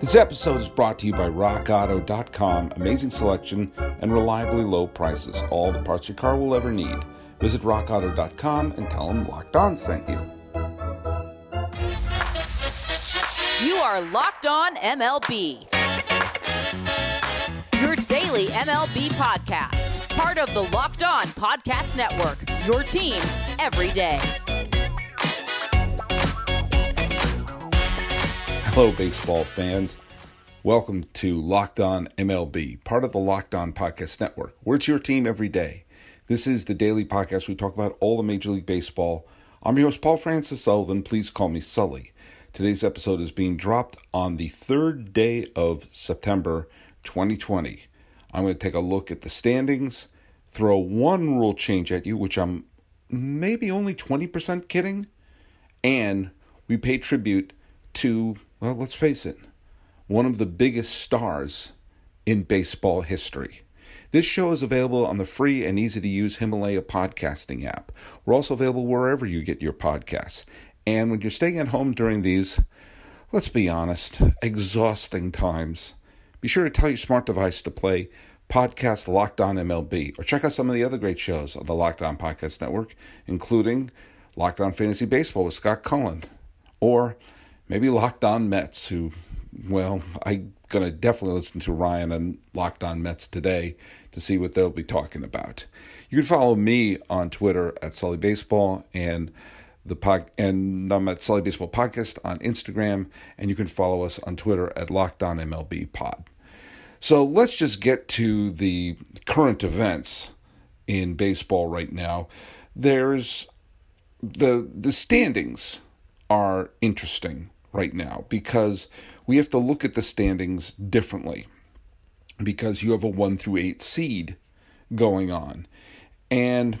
This episode is brought to you by RockAuto.com. Amazing selection and reliably low prices. All the parts your car will ever need. Visit RockAuto.com and tell them Locked On sent you. You are Locked On MLB. Your daily MLB podcast. Part of the Locked On Podcast Network. Your team every day. Hello, baseball fans. Welcome to Locked On MLB, part of the Locked On Podcast Network, where it's your team every day. This is the daily podcast. We talk about all the Major League Baseball. I'm your host, Paul Francis Sullivan. Please call me Sully. Today's episode is being dropped on the third day of September 2020. I'm going to take a look at the standings, throw one rule change at you, which I'm maybe only 20% kidding, and we pay tribute to well, let's face it, one of the biggest stars in baseball history. This show is available on the free and easy to use Himalaya podcasting app. We're also available wherever you get your podcasts. And when you're staying at home during these, let's be honest, exhausting times, be sure to tell your smart device to play podcast Locked On MLB or check out some of the other great shows on the Locked On Podcast Network, including Locked On Fantasy Baseball with Scott Cullen or maybe Locked On Mets, who, well, I'm going to definitely listen to Ryan and Locked On Mets today to see what they'll be talking about. You can follow me on Twitter at Sully Baseball and the pod and I'm at Sully Baseball Podcast on Instagram, and you can follow us on Twitter at Locked On MLB Pod. So let's just get to the current events in baseball right now. There's the the standings are interesting right now because we have to look at the standings differently because you have a 1 through 8 seed going on. And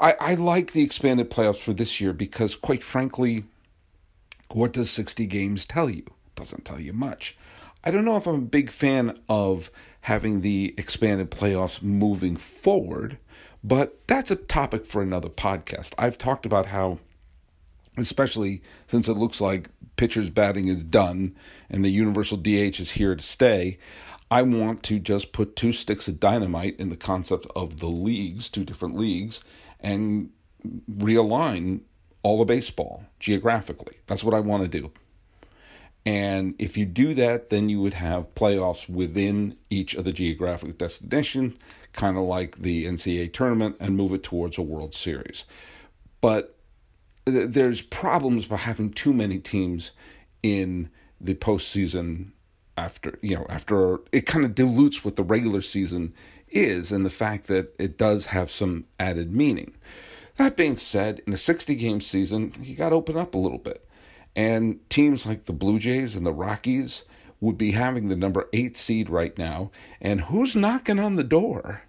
I, I like the expanded playoffs for this year because, quite frankly, what does 60 games tell you? Doesn't tell you much. I don't know if I'm a big fan of having the expanded playoffs moving forward, but that's a topic for another podcast. I've talked about how especially since it looks like pitchers batting is done and the universal DH is here to stay. I want to just put two sticks of dynamite in the concept of the leagues, two different leagues, and realign all of baseball geographically. That's what I want to do. And if you do that, then you would have playoffs within each of the geographic destination, kind of like the NCAA tournament, and move it towards a World Series. But there's problems by having too many teams in the postseason after you know after it kind of dilutes what the regular season is and the fact that it does have some added meaning. That being said, in a 60 game season, you got to open up a little bit. And teams like the Blue Jays and the Rockies would be having the number 8 seed right now, and who's knocking on the door?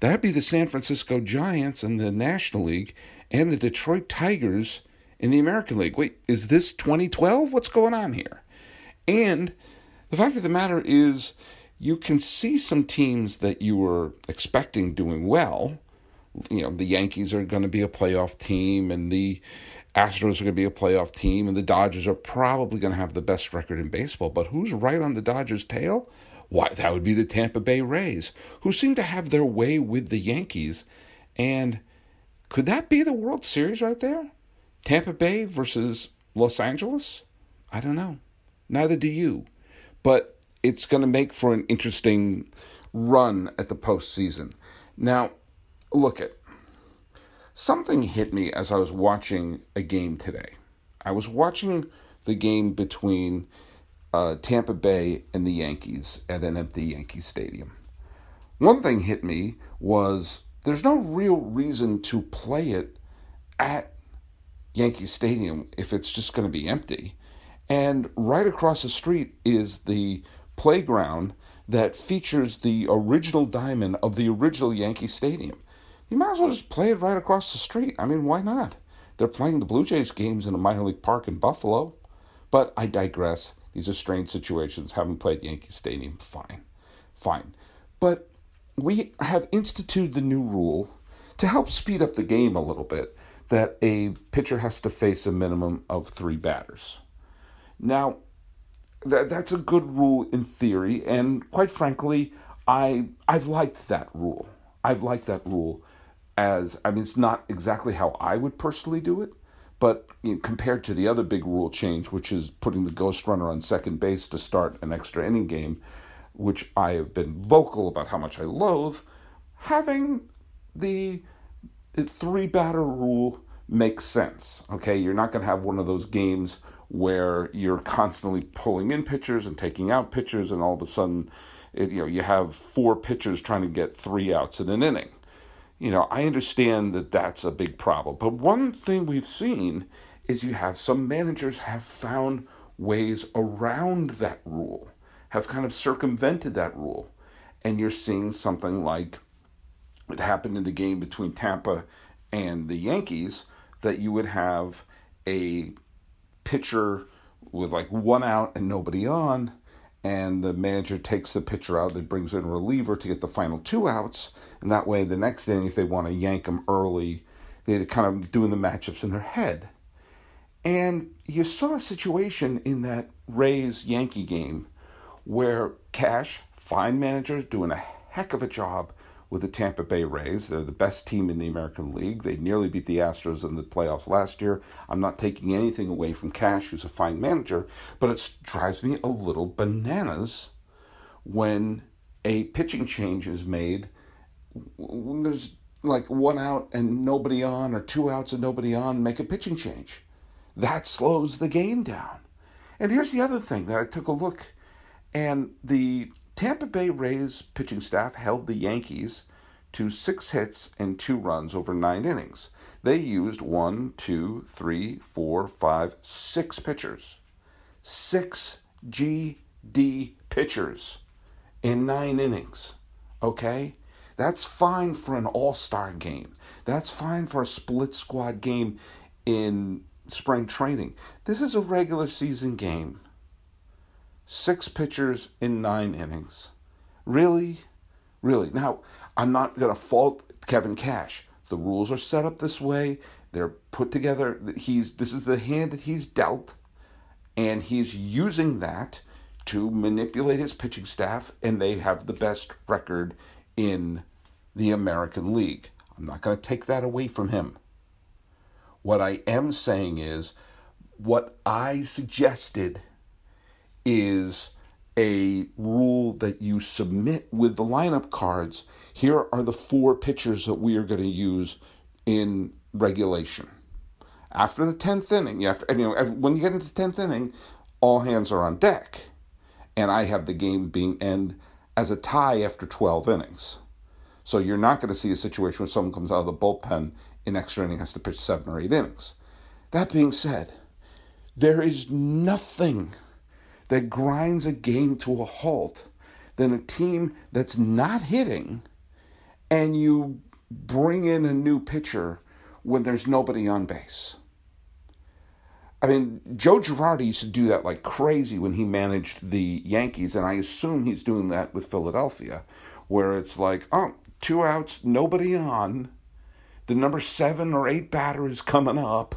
That'd be the San Francisco Giants in the National League and the Detroit Tigers in the American League. Wait, is this 2012? What's going on here? And the fact of the matter is, you can see some teams that you were expecting doing well. You know, the Yankees are going to be a playoff team, and the Astros are going to be a playoff team, and the Dodgers are probably going to have the best record in baseball. But who's right on the Dodgers' tail? Why, that would be the Tampa Bay Rays, who seem to have their way with the Yankees. And could that be the World Series right there? Tampa Bay versus Los Angeles? I don't know. Neither do you. But it's going to make for an interesting run at the postseason. Now, look at something hit me as I was watching a game today. I was watching the game between uh, Tampa Bay and the Yankees at an empty Yankee Stadium. One thing hit me was there's no real reason to play it at Yankee Stadium if it's just going to be empty. And right across the street is the playground that features the original diamond of the original Yankee Stadium. You might as well just play it right across the street. I mean, why not? They're playing the Blue Jays games in a minor league park in Buffalo. But I digress. These are strange situations. Haven't played Yankee Stadium. Fine. Fine. But we have instituted the new rule to help speed up the game a little bit that a pitcher has to face a minimum of three batters. Now, that, that's a good rule in theory, and quite frankly, I I've liked that rule. I've liked that rule as I mean, it's not exactly how I would personally do it, but you know, compared to the other big rule change, which is putting the ghost runner on second base to start an extra inning game, which I have been vocal about how much I loathe, having the three batter rule makes sense. Okay, you're not going to have one of those games where you're constantly pulling in pitchers and taking out pitchers, and all of a sudden, it, you know, you have four pitchers trying to get three outs in an inning. You know, I understand that that's a big problem, but one thing we've seen is you have some managers have found ways around that rule, have kind of circumvented that rule, and you're seeing something like it happened in the game between Tampa and the Yankees that you would have a pitcher with like one out and nobody on, and the manager takes the pitcher out, that brings in a reliever to get the final two outs, and that way the next inning, if they want to yank them early, they're kind of doing the matchups in their head. And you saw a situation in that Rays Yankee game where Cash, fine manager, doing a heck of a job with the Tampa Bay Rays. They're the best team in the American League. They nearly beat the Astros in the playoffs last year. I'm not taking anything away from Cash, who's a fine manager, but it drives me a little bananas when a pitching change is made when there's like one out and nobody on, or two outs and nobody on, make a pitching change. That slows the game down. And here's the other thing that I took a look, and the Tampa Bay Rays pitching staff held the Yankees to six hits and two runs over nine innings. They used one, two, three, four, five, six pitchers. Six GD pitchers in nine innings. Okay? That's fine for an all star game. That's fine for a split squad game in spring training. This is a regular season game six pitchers in nine innings. Really? Really? Now, I'm not going to fault Kevin Cash. The rules are set up this way. They're put together. He's this is the hand that he's dealt, and he's using that to manipulate his pitching staff, and they have the best record in the American League. I'm not going to take that away from him. What I am saying is what I suggested is a rule that you submit with the lineup cards. Here are the four pitchers that we are going to use in regulation. After the 10th inning, to, you know, when you get into the 10th inning, all hands are on deck. And I have the game being end as a tie after 12 innings. So you're not going to see a situation where someone comes out of the bullpen in extra inning has to pitch seven or eight innings. That being said, there is nothing that grinds a game to a halt than a team that's not hitting and you bring in a new pitcher when there's nobody on base. I mean, Joe Girardi used to do that like crazy when he managed the Yankees, and I assume he's doing that with Philadelphia, where it's like, oh, two outs, nobody on. The number seven or eight batter is coming up,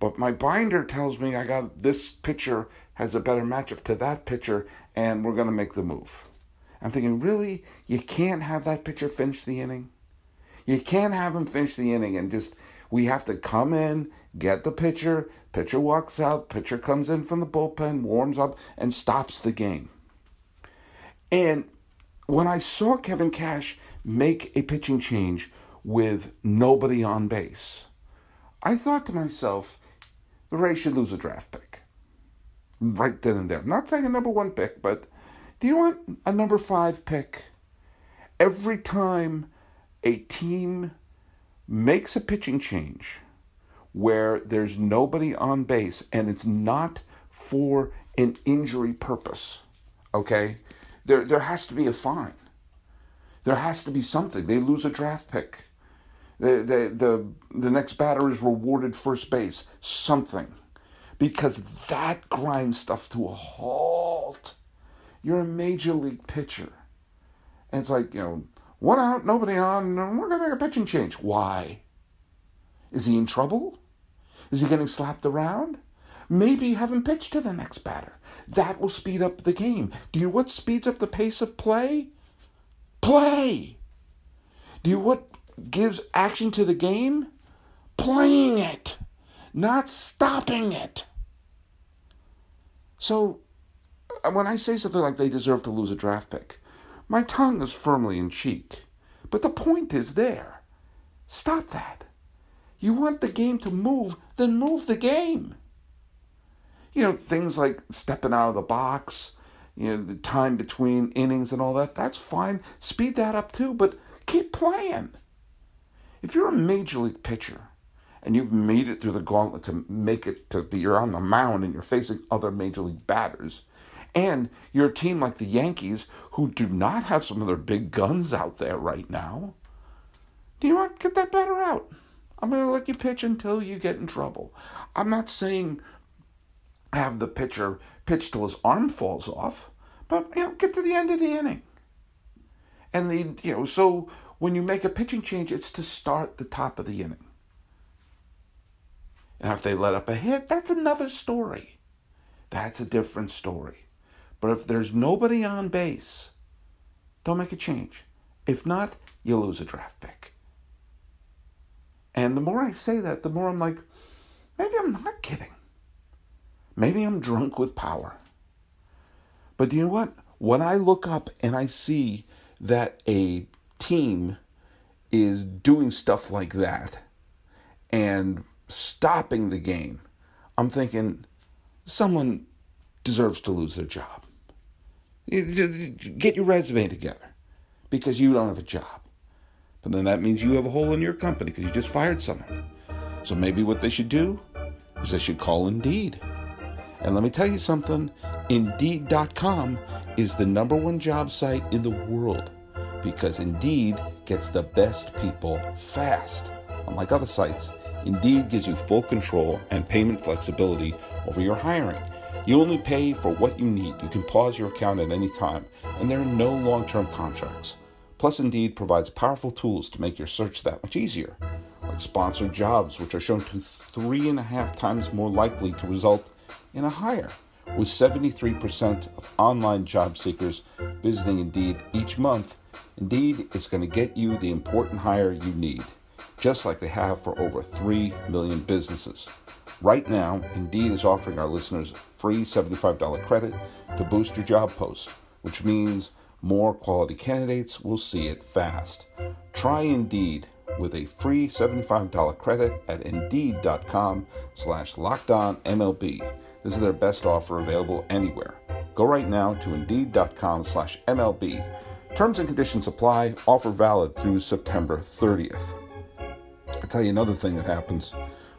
but my binder tells me I got this pitcher has a better matchup to that pitcher, and we're going to make the move. I'm thinking, really? You can't have that pitcher finish the inning? You can't have him finish the inning and just, we have to come in, get the pitcher, pitcher walks out, pitcher comes in from the bullpen, warms up, and stops the game. And when I saw Kevin Cash make a pitching change with nobody on base, I thought to myself, the Rays should lose a draft pick right then and there. not saying a number one pick, but do you want a number five pick? Every time a team makes a pitching change where there's nobody on base and it's not for an injury purpose, okay? There, there has to be a fine. There has to be something. They lose a draft pick. The, the, the, the next batter is rewarded first base. Something because that grinds stuff to a halt. You're a major league pitcher. And it's like, you know, one out, nobody on, we're going to make a pitching change. Why? Is he in trouble? Is he getting slapped around? Maybe have him pitch to the next batter. That will speed up the game. Do you what speeds up the pace of play? Play. Do you what gives action to the game? Playing it, not stopping it. So, uh, when I say something like they deserve to lose a draft pick, my tongue is firmly in cheek. But the point is there. Stop that. You want the game to move, then move the game. You know, things like stepping out of the box, you know, the time between innings and all that, that's fine. Speed that up too, but keep playing. If you're a major league pitcher and you've made it through the gauntlet to make it to be you're on the mound and you're facing other major league batters, and you're a team like the Yankees who do not have some of their big guns out there right now, do you want to get that batter out? I'm going to let you pitch until you get in trouble. I'm not saying have the pitcher pitch till his arm falls off, but you know, get to the end of the inning. And the you know, so when you make a pitching change, it's to start the top of the inning. And if they let up a hit, that's another story. That's a different story. But if there's nobody on base, don't make a change. If not, you lose a draft pick. And the more I say that, the more I'm like, maybe I'm not kidding. Maybe I'm drunk with power. But do you know what? When I look up and I see that a team is doing stuff like that and stopping the game, I'm thinking someone deserves to lose their job. Get your resume together because you don't have a job. But then that means you have a hole in your company because you just fired someone. So maybe what they should do is they should call Indeed. And let me tell you something Indeed.com is the number one job site in the world because Indeed gets the best people fast. Unlike other sites, Indeed gives you full control and payment flexibility over your hiring. You only pay for what you need. You can pause your account at any time, and there are no long term contracts. Plus, Indeed provides powerful tools to make your search that much easier, like sponsored jobs, which are shown to three and a half times more likely to result in a hire, with 73% of online job seekers visiting Indeed each month. Indeed is going to get you the important hire you need, just like they have for over 3 million businesses. Right now, Indeed is offering our listeners free $75 credit to boost your job post, which means more quality candidates will see it fast. Try Indeed with a free $75 credit at Indeed.com slash LockedOnMLB. This is their best offer available anywhere. Go right now to Indeed.com slash MLB. Terms and conditions apply. Offer valid through September 30th. I'll tell you another thing that happens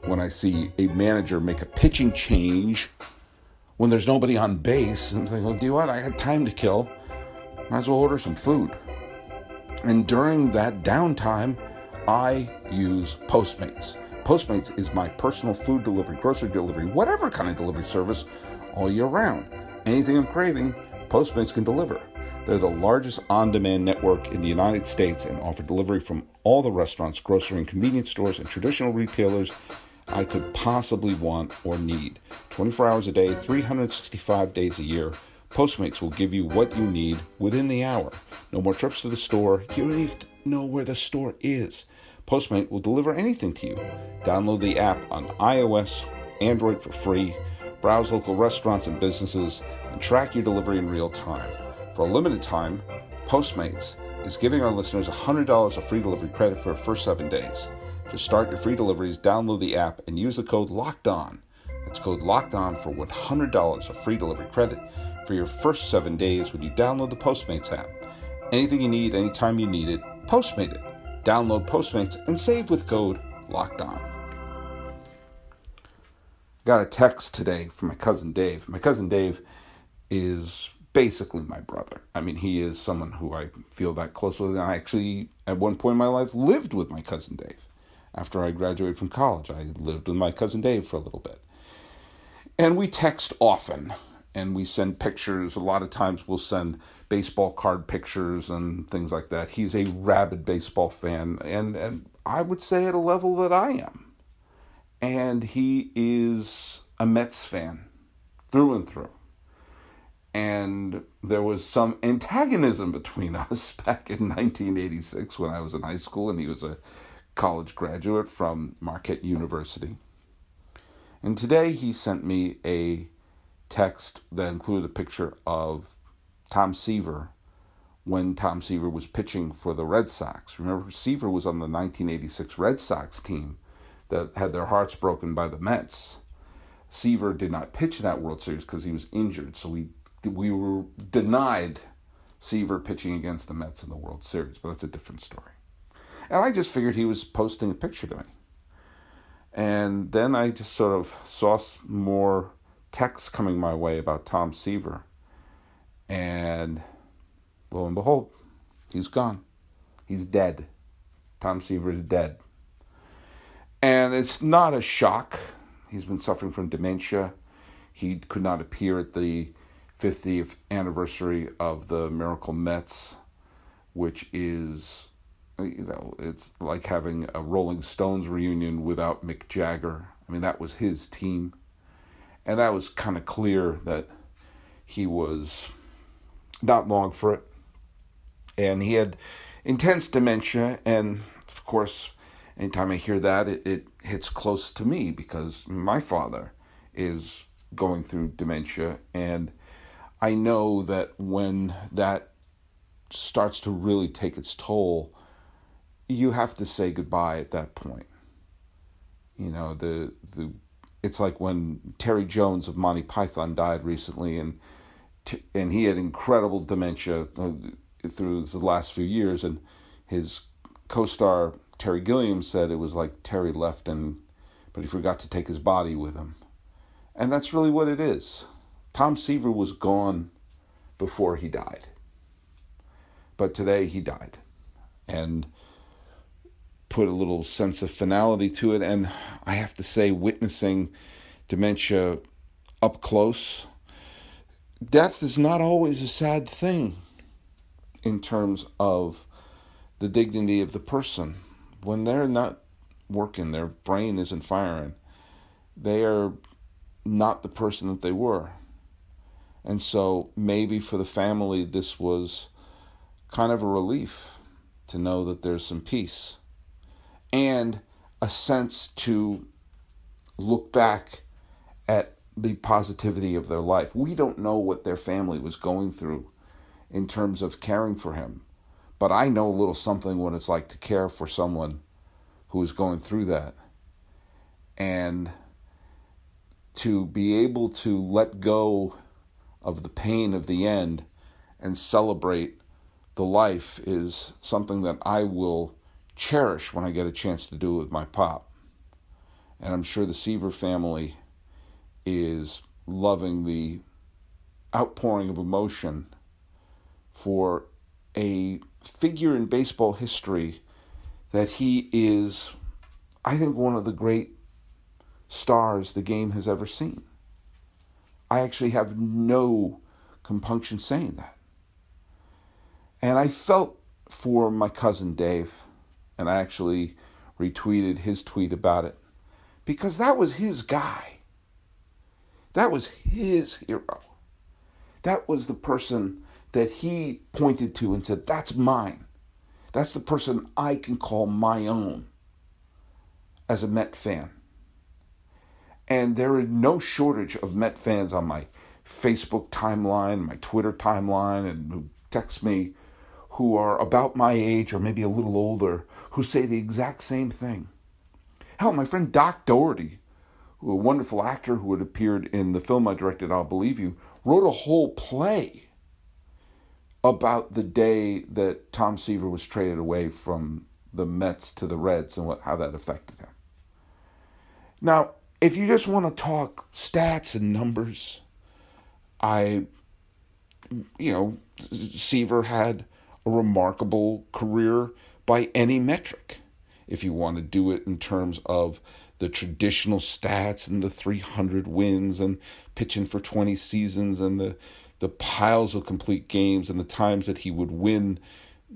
when I see a manager make a pitching change when there's nobody on base. I'm thinking, well, do you what? I had time to kill. Might as well order some food. And during that downtime, I use Postmates. Postmates is my personal food delivery, grocery delivery, whatever kind of delivery service all year round. Anything I'm craving, Postmates can deliver. They're the largest on demand network in the United States and offer delivery from all the restaurants, grocery and convenience stores, and traditional retailers I could possibly want or need. 24 hours a day, 365 days a year. Postmates will give you what you need within the hour. No more trips to the store. You don't even know where the store is. Postmate will deliver anything to you. Download the app on iOS, Android for free. Browse local restaurants and businesses and track your delivery in real time. For a limited time, Postmates is giving our listeners $100 of free delivery credit for the first seven days. To start your free deliveries, download the app and use the code Locked On. That's code Locked On for $100 of free delivery credit for your first seven days when you download the Postmates app. Anything you need, anytime you need it, Postmate it. Download Postmates and save with code Locked On. Got a text today from my cousin Dave. My cousin Dave is basically my brother. I mean, he is someone who I feel that close with. And I actually, at one point in my life, lived with my cousin Dave. After I graduated from college, I lived with my cousin Dave for a little bit. And we text often and we send pictures. A lot of times we'll send baseball card pictures and things like that. He's a rabid baseball fan, and, and I would say at a level that I am. And he is a Mets fan through and through. And there was some antagonism between us back in 1986 when I was in high school and he was a college graduate from Marquette University. And today he sent me a text that included a picture of Tom Seaver when Tom Seaver was pitching for the Red Sox. Remember, Seaver was on the 1986 Red Sox team that had their hearts broken by the Mets. Seaver did not pitch that World Series because he was injured, so we we were denied Seaver pitching against the Mets in the World Series, but that's a different story. And I just figured he was posting a picture to me. And then I just sort of saw more texts coming my way about Tom Seaver. And lo and behold, he's gone. He's dead. Tom Seaver is dead. And it's not a shock. He's been suffering from dementia. He could not appear at the 50th anniversary of the Miracle Mets, which is, you know, it's like having a Rolling Stones reunion without Mick Jagger. I mean, that was his team. And that was kind of clear that he was not long for it. And he had intense dementia, and of course, anytime I hear that, it, it hits close to me because my father is going through dementia. And I know that when that starts to really take its toll, you have to say goodbye at that point. You know, the, the, it's like when Terry Jones of Monty Python died recently, and and he had incredible dementia uh, through the last few years, and his co-star Terry Gilliam said it was like Terry left and but he forgot to take his body with him. And that's really what it is. Tom Seaver was gone before he died. But today he died. And put a little sense of finality to it. And I have to say, witnessing dementia up close, death is not always a sad thing in terms of the dignity of the person when they're not working, their brain isn't firing, they are not the person that they were. And so maybe for the family, this was kind of a relief to know that there's some peace and a sense to look back at the positivity of their life. We don't know what their family was going through in terms of caring for him. But I know a little something what it's like to care for someone who is going through that. And to be able to let go of the pain of the end and celebrate the life is something that I will cherish when I get a chance to do it with my pop. And I'm sure the Seaver family is loving the outpouring of emotion for a figure in baseball history that he is, I think, one of the great stars the game has ever seen. I actually have no compunction saying that. And I felt for my cousin Dave, and I actually retweeted his tweet about it because that was his guy. That was his hero. That was the person that he pointed to and said, That's mine. That's the person I can call my own as a Met fan. And there is no shortage of Met fans on my Facebook timeline, my Twitter timeline, and who text me who are about my age or maybe a little older who say the exact same thing. Hell, my friend Doc Doherty, who a wonderful actor who had appeared in the film I directed, I'll Believe You, wrote a whole play about the day that Tom Seaver was traded away from the Mets to the Reds and what how that affected him. Now, if you just want to talk stats and numbers, I, you know, Seaver had a remarkable career by any metric. If you want to do it in terms of the traditional stats and the 300 wins and pitching for 20 seasons and the the piles of complete games and the times that he would win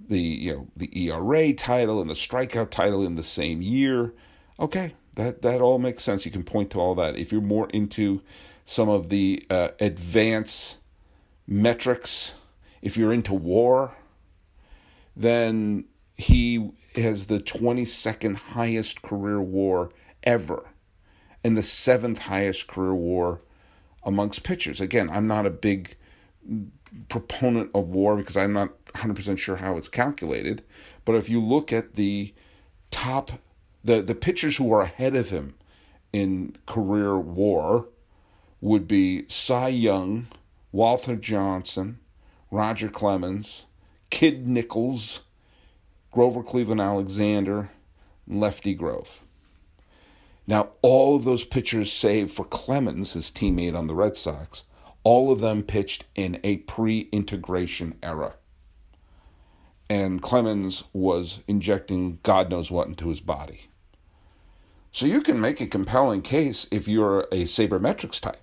the you know the ERA title and the strikeout title in the same year. Okay, that that all makes sense. You can point to all that. If you're more into some of the uh, advanced metrics, if you're into WAR, then he has the 22nd highest career WAR ever and the seventh highest career WAR amongst pitchers. Again, I'm not a big proponent of WAR because I'm not 100% sure how it's calculated. But if you look at the top, the, the pitchers who are ahead of him in career WAR would be Cy Young, Walter Johnson, Roger Clemens, Kid Nichols, Grover Cleveland Alexander, and Lefty Grove. Now, all of those pitchers, save for Clemens, his teammate on the Red Sox, all of them pitched in a pre integration era. And Clemens was injecting God knows what into his body. So you can make a compelling case if you're a sabermetrics type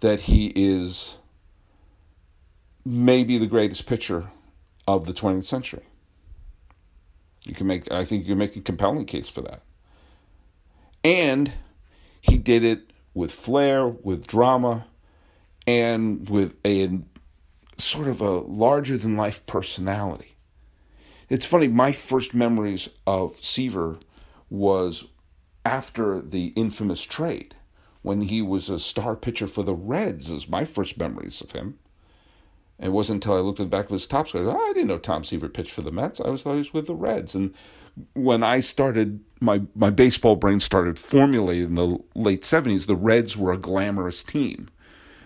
that he is maybe the greatest pitcher of the 20th century. You can make I think you can make a compelling case for that. And he did it with flair, with drama, and with a sort of a larger than life personality. It's funny, my first memories of Seaver was after the infamous trade when he was a star pitcher for the Reds, is my first memories of him. It wasn't until I looked at the back of his Topps card, oh, I didn't know Tom Seaver pitched for the Mets. I always thought he was with the Reds. And when I started, my, my baseball brain started formulating in the late 70s, the Reds were a glamorous team.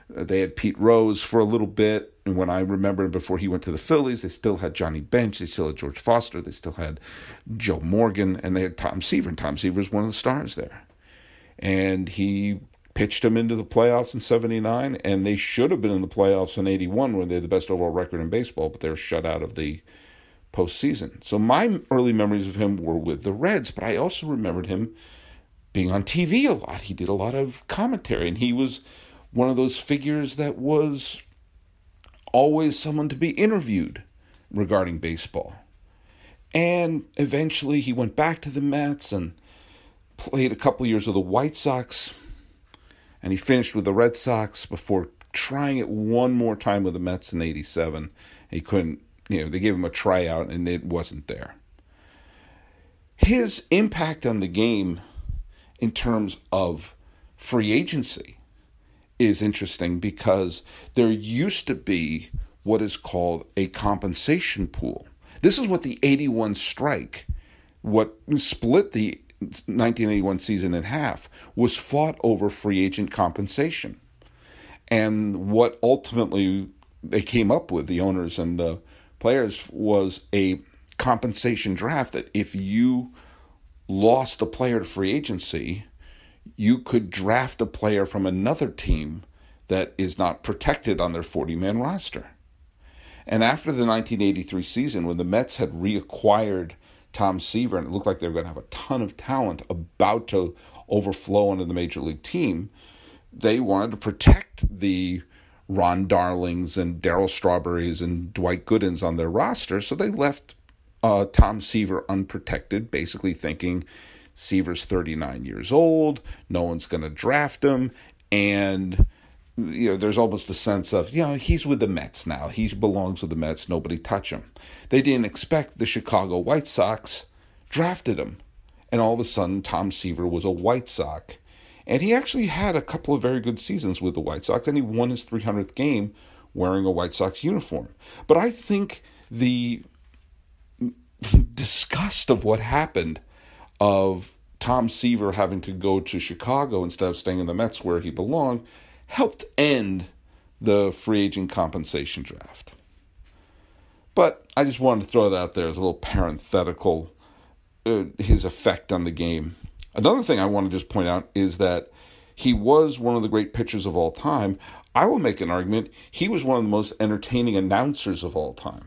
They had Pete Rose for a little bit. And when I remember before he went to the Phillies, they still had Johnny Bench, they still had George Foster, they still had Joe Morgan, and they had Tom Seaver. And Tom Seaver was one of the stars there. And he pitched them into the playoffs in 79, and they should have been in the playoffs in 81 when they had the best overall record in baseball, but they were shut out of the postseason. So my early memories of him were with the Reds, but I also remembered him being on TV a lot. He did a lot of commentary, and he was one of those figures that was always someone to be interviewed regarding baseball. And eventually he went back to the Mets and played a couple years with the White Sox and he finished with the Red Sox before trying it one more time with the Mets in 87. He couldn't, you know, they gave him a tryout and it wasn't there. His impact on the game in terms of free agency is interesting because there used to be what is called a compensation pool. This is what the 81 strike, what split the 1981 season in half was fought over free agent compensation. And what ultimately they came up with, the owners and the players, was a compensation draft that if you lost a player to free agency, you could draft a player from another team that is not protected on their 40 man roster. And after the 1983 season, when the Mets had reacquired Tom Seaver, and it looked like they were going to have a ton of talent about to overflow into the major league team. They wanted to protect the Ron Darlings and Darryl Strawberries and Dwight Goodens on their roster, so they left uh, Tom Seaver unprotected, basically thinking Seaver's 39 years old, no one's going to draft him, and you know, there's almost a sense of, you know, he's with the Mets now. He belongs with the Mets. Nobody touch him. They didn't expect the Chicago White Sox drafted him. And all of a sudden, Tom Seaver was a White Sox. And he actually had a couple of very good seasons with the White Sox, and he won his 300th game wearing a White Sox uniform. But I think the disgust of what happened of Tom Seaver having to go to Chicago instead of staying in the Mets where he belonged helped end the free agent compensation draft. But I just wanted to throw that out there as a little parenthetical, uh, his effect on the game. Another thing I want to just point out is that he was one of the great pitchers of all time. I will make an argument he was one of the most entertaining announcers of all time.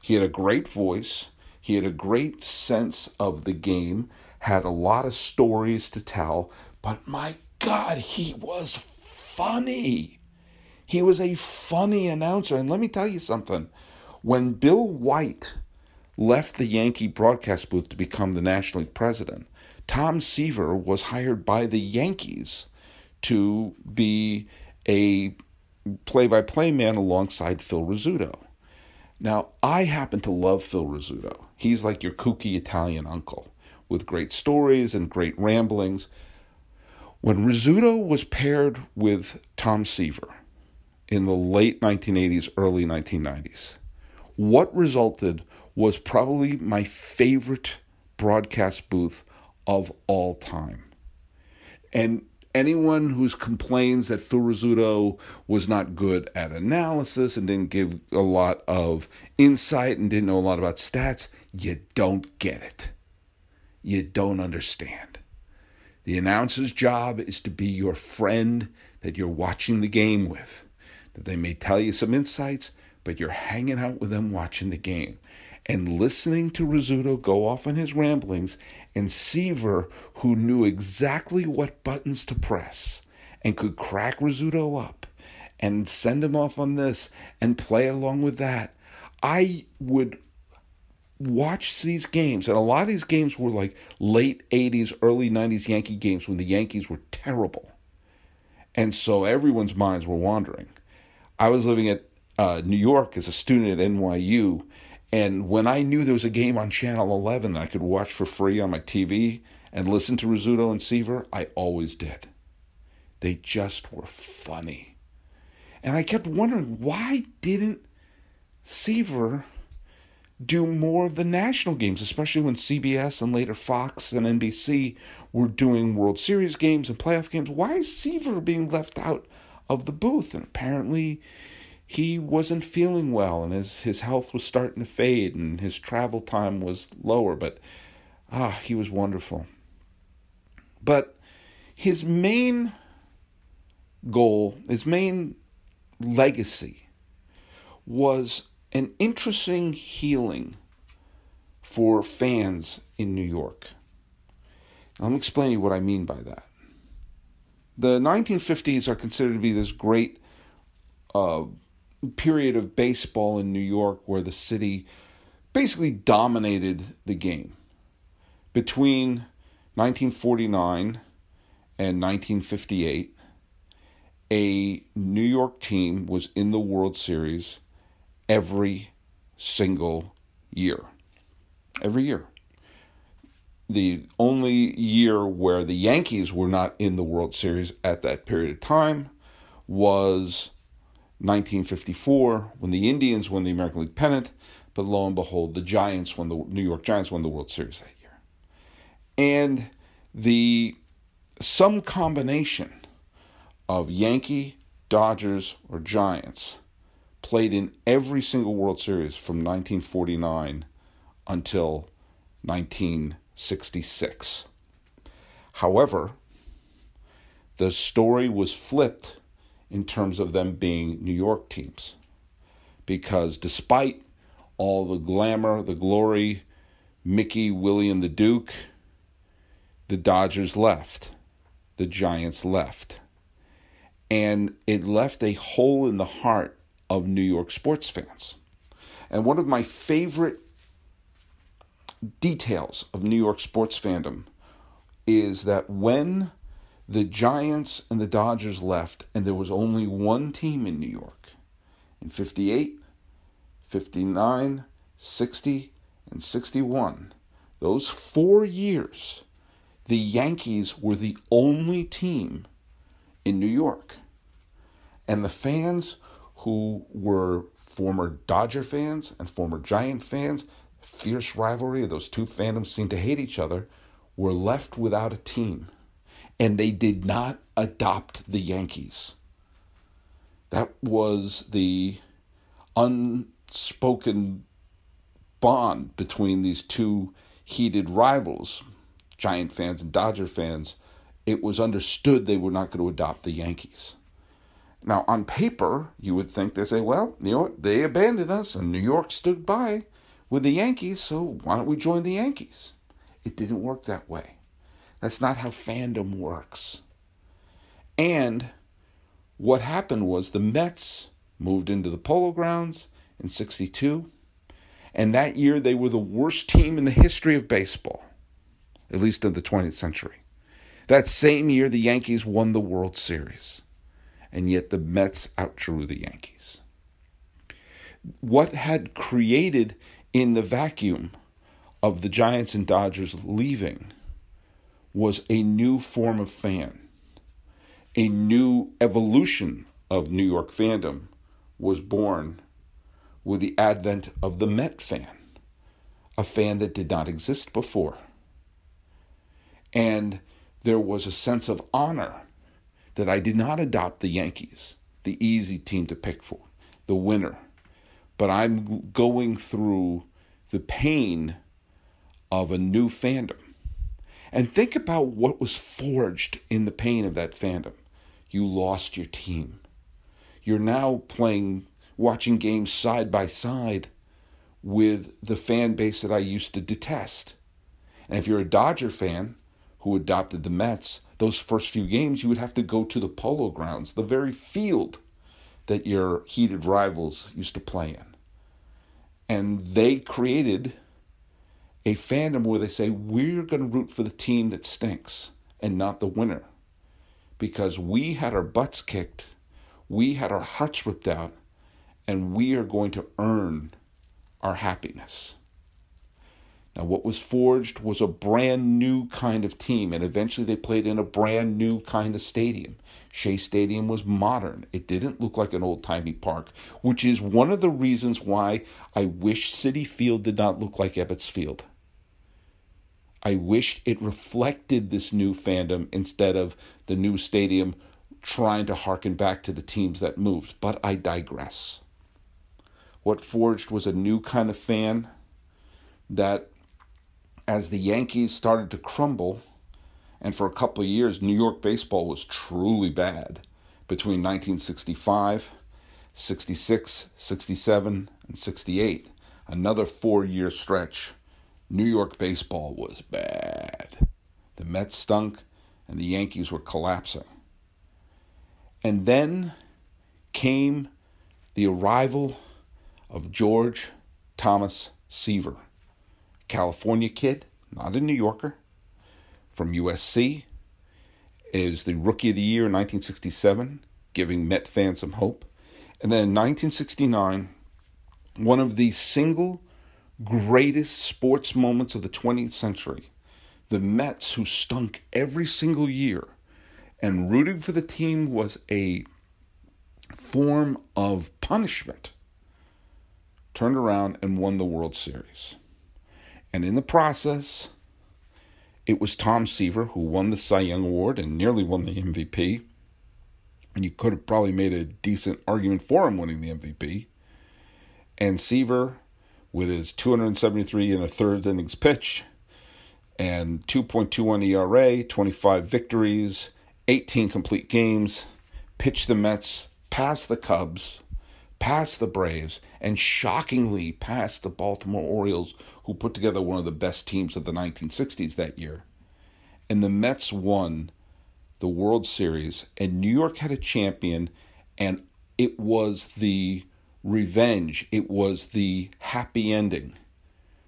He had a great voice, he had a great sense of the game, had a lot of stories to tell, but my God, he was funny. He was a funny announcer. And let me tell you something. When Bill White left the Yankee broadcast booth to become the National League president, Tom Seaver was hired by the Yankees to be a play by play man alongside Phil Rizzuto. Now, I happen to love Phil Rizzuto. He's like your kooky Italian uncle with great stories and great ramblings. When Rizzuto was paired with Tom Seaver in the late 1980s, early 1990s, what resulted was probably my favorite broadcast booth of all time. And anyone who complains that Rizzuto was not good at analysis and didn't give a lot of insight and didn't know a lot about stats, you don't get it. You don't understand. The announcer's job is to be your friend that you're watching the game with. That they may tell you some insights, but you're hanging out with them watching the game and listening to Rizzuto go off on his ramblings, and Seaver, who knew exactly what buttons to press and could crack Rizzuto up and send him off on this and play along with that. I would watch these games, and a lot of these games were like late 80s, early 90s Yankee games when the Yankees were terrible. And so everyone's minds were wandering. I was living at uh, New York as a student at NYU, and when I knew there was a game on Channel 11 that I could watch for free on my TV and listen to Rizzuto and Seaver, I always did. They just were funny. And I kept wondering why didn't Seaver do more of the national games, especially when CBS and later Fox and NBC were doing World Series games and playoff games? Why is Seaver being left out of the booth? And apparently he wasn't feeling well and his, his health was starting to fade and his travel time was lower, but ah, he was wonderful. But his main goal, his main legacy was an interesting healing for fans in New York. Let me explain you what I mean by that. The 1950s are considered to be this great uh, period of baseball in New York where the city basically dominated the game. Between 1949 and 1958, a New York team was in the World Series every single year. Every year. The only year where the Yankees were not in the World Series at that period of time was 1954 when the Indians won the American League pennant, but lo and behold, the Giants won the New York Giants won the World Series that year. And the some combination of Yankee, Dodgers, or Giants played in every single World Series from 1949 until 1966. However, the story was flipped in terms of them being New York teams. Because despite all the glamour, the glory, Mickey, Willie, and the Duke, the Dodgers left. The Giants left. And it left a hole in the heart of New York sports fans. And one of my favorite details of New York sports fandom is that when the Giants and the Dodgers left, and there was only one team in New York. In 58, 59, 60, and 61, those four years, the Yankees were the only team in New York. And the fans who were former Dodger fans and former Giant fans, fierce rivalry, those two fandoms seemed to hate each other, were left without a team and they did not adopt the Yankees. That was the unspoken bond between these two heated rivals, Giant fans and Dodger fans. It was understood they were not going to adopt the Yankees. Now, on paper, you would think they say, well, you know what? They abandoned us and New York stood by with the Yankees, so why don't we join the Yankees? It didn't work that way. That's not how fandom works. And what happened was the Mets moved into the Polo Grounds in 62. And that year they were the worst team in the history of baseball. at least of the 20th century. That same year, the Yankees won the World Series, and yet the Mets outdrew the Yankees. What had created in the vacuum of the Giants and Dodgers leaving was a new form of fan, a new evolution of New York fandom was born with the advent of the Met fan, a fan that did not exist before. And there was a sense of honor that I did not adopt the Yankees, the easy team to pick for, the winner, but I'm going through the pain of a new fandom. And think about what was forged in the pain of that fandom. You lost your team. You're now playing, watching games side by side with the fan base that I used to detest. And if you're a Dodger fan who adopted the Mets, those first few games, you would have to go to the polo grounds, the very field that your heated rivals used to play in. And they created a fandom where they say, we're going to root for the team that stinks and not the winner. Because we had our butts kicked, we had our hearts ripped out, and we are going to earn our happiness. Now, what was forged was a brand new kind of team, and eventually they played in a brand new kind of stadium. Shea Stadium was modern. It didn't look like an old timey park, which is one of the reasons why I wish Citi Field did not look like Ebbets Field. I wished it reflected this new fandom instead of the new stadium trying to harken back to the teams that moved, but I digress. What forged was a new kind of fan that as the Yankees started to crumble, and for a couple of years, New York baseball was truly bad between 1965, 66, 67, and 68. Another four year stretch. New York baseball was bad. The Mets stunk, and the Yankees were collapsing. And then came the arrival of George Thomas Seaver California kid, not a New Yorker, from USC, is the Rookie of the Year in 1967, giving Met fans some hope. And then in 1969, one of the single greatest sports moments of the 20th century, the Mets, who stunk every single year, and rooting for the team was a form of punishment, turned around and won the World Series. And in the process, it was Tom Seaver who won the Cy Young Award and nearly won the MVP. And you could have probably made a decent argument for him winning the MVP. And Seaver, with his 273 and a third innings pitch and 2.21 ERA, 25 victories, 18 complete games, pitched the Mets past the Cubs past the Braves, and shockingly past the Baltimore Orioles, who put together one of the best teams of the 1960s that year. And the Mets won the World Series, and New York had a champion, and it was the revenge, it was the happy ending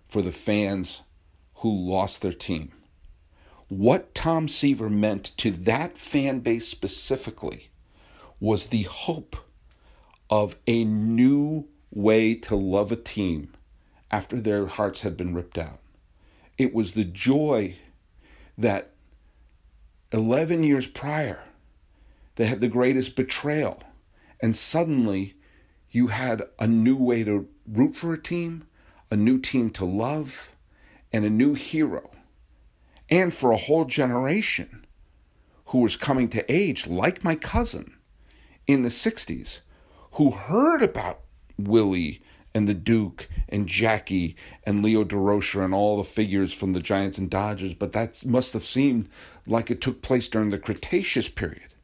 for the fans who lost their team. What Tom Seaver meant to that fan base specifically was the hope of a new way to love a team after their hearts had been ripped out. It was the joy that 11 years prior, they had the greatest betrayal. And suddenly, you had a new way to root for a team, a new team to love, and a new hero. And for a whole generation who was coming to age, like my cousin in the 60s, who heard about Willie and the Duke and Jackie and Leo Durocher and all the figures from the Giants and Dodgers, but that must have seemed like it took place during the Cretaceous period.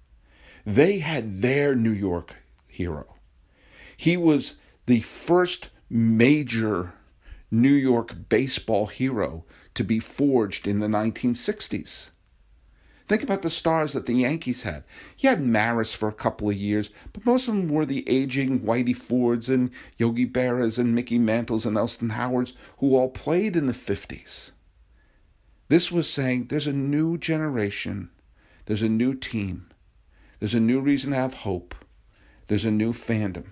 They had their New York hero. He was the first major New York baseball hero to be forged in the 1960s. Think about the stars that the Yankees had. You had Maris for a couple of years, but most of them were the aging Whitey Fords and Yogi Berras and Mickey Mantles and Elston Howards who all played in the 50s. This was saying there's a new generation, there's a new team, there's a new reason to have hope, there's a new fandom.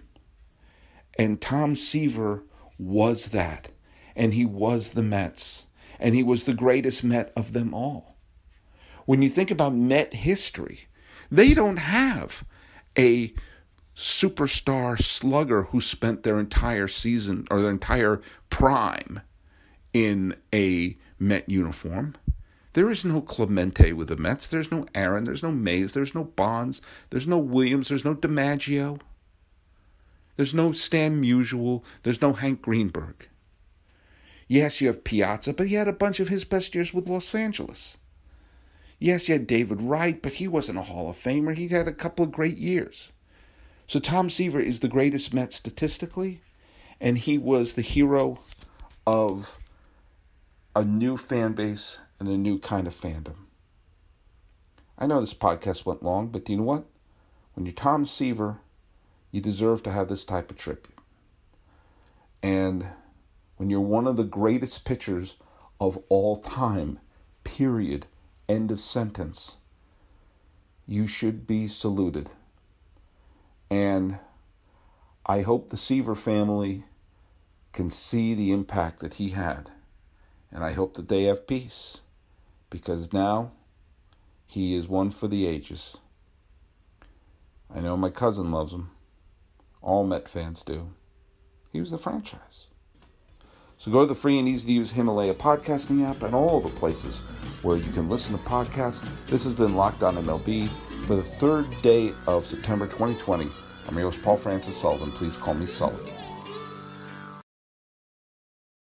And Tom Seaver was that. And he was the Mets. And he was the greatest Met of them all. When you think about Met history, they don't have a superstar slugger who spent their entire season or their entire prime in a Met uniform. There is no Clemente with the Mets. There's no Aaron. There's no Mays. There's no Bonds. There's no Williams. There's no DiMaggio. There's no Stan Musial. There's no Hank Greenberg. Yes, you have Piazza, but he had a bunch of his best years with Los Angeles. Yes, you had David Wright, but he wasn't a Hall of Famer. He had a couple of great years. So Tom Seaver is the greatest Met statistically, and he was the hero of a new fan base and a new kind of fandom. I know this podcast went long, but do you know what? When you're Tom Seaver, you deserve to have this type of tribute. And when you're one of the greatest pitchers of all time, period, end of sentence, you should be saluted. And I hope the Seaver family can see the impact that he had. And I hope that they have peace because now he is one for the ages. I know my cousin loves him. All Met fans do. He was the franchise. So go to the free and easy to use Himalaya podcasting app and all the places where you can listen to podcasts. This has been Locked On MLB for the third day of September 2020. I'm your host, Paul Francis Sullivan. Please call me Sully.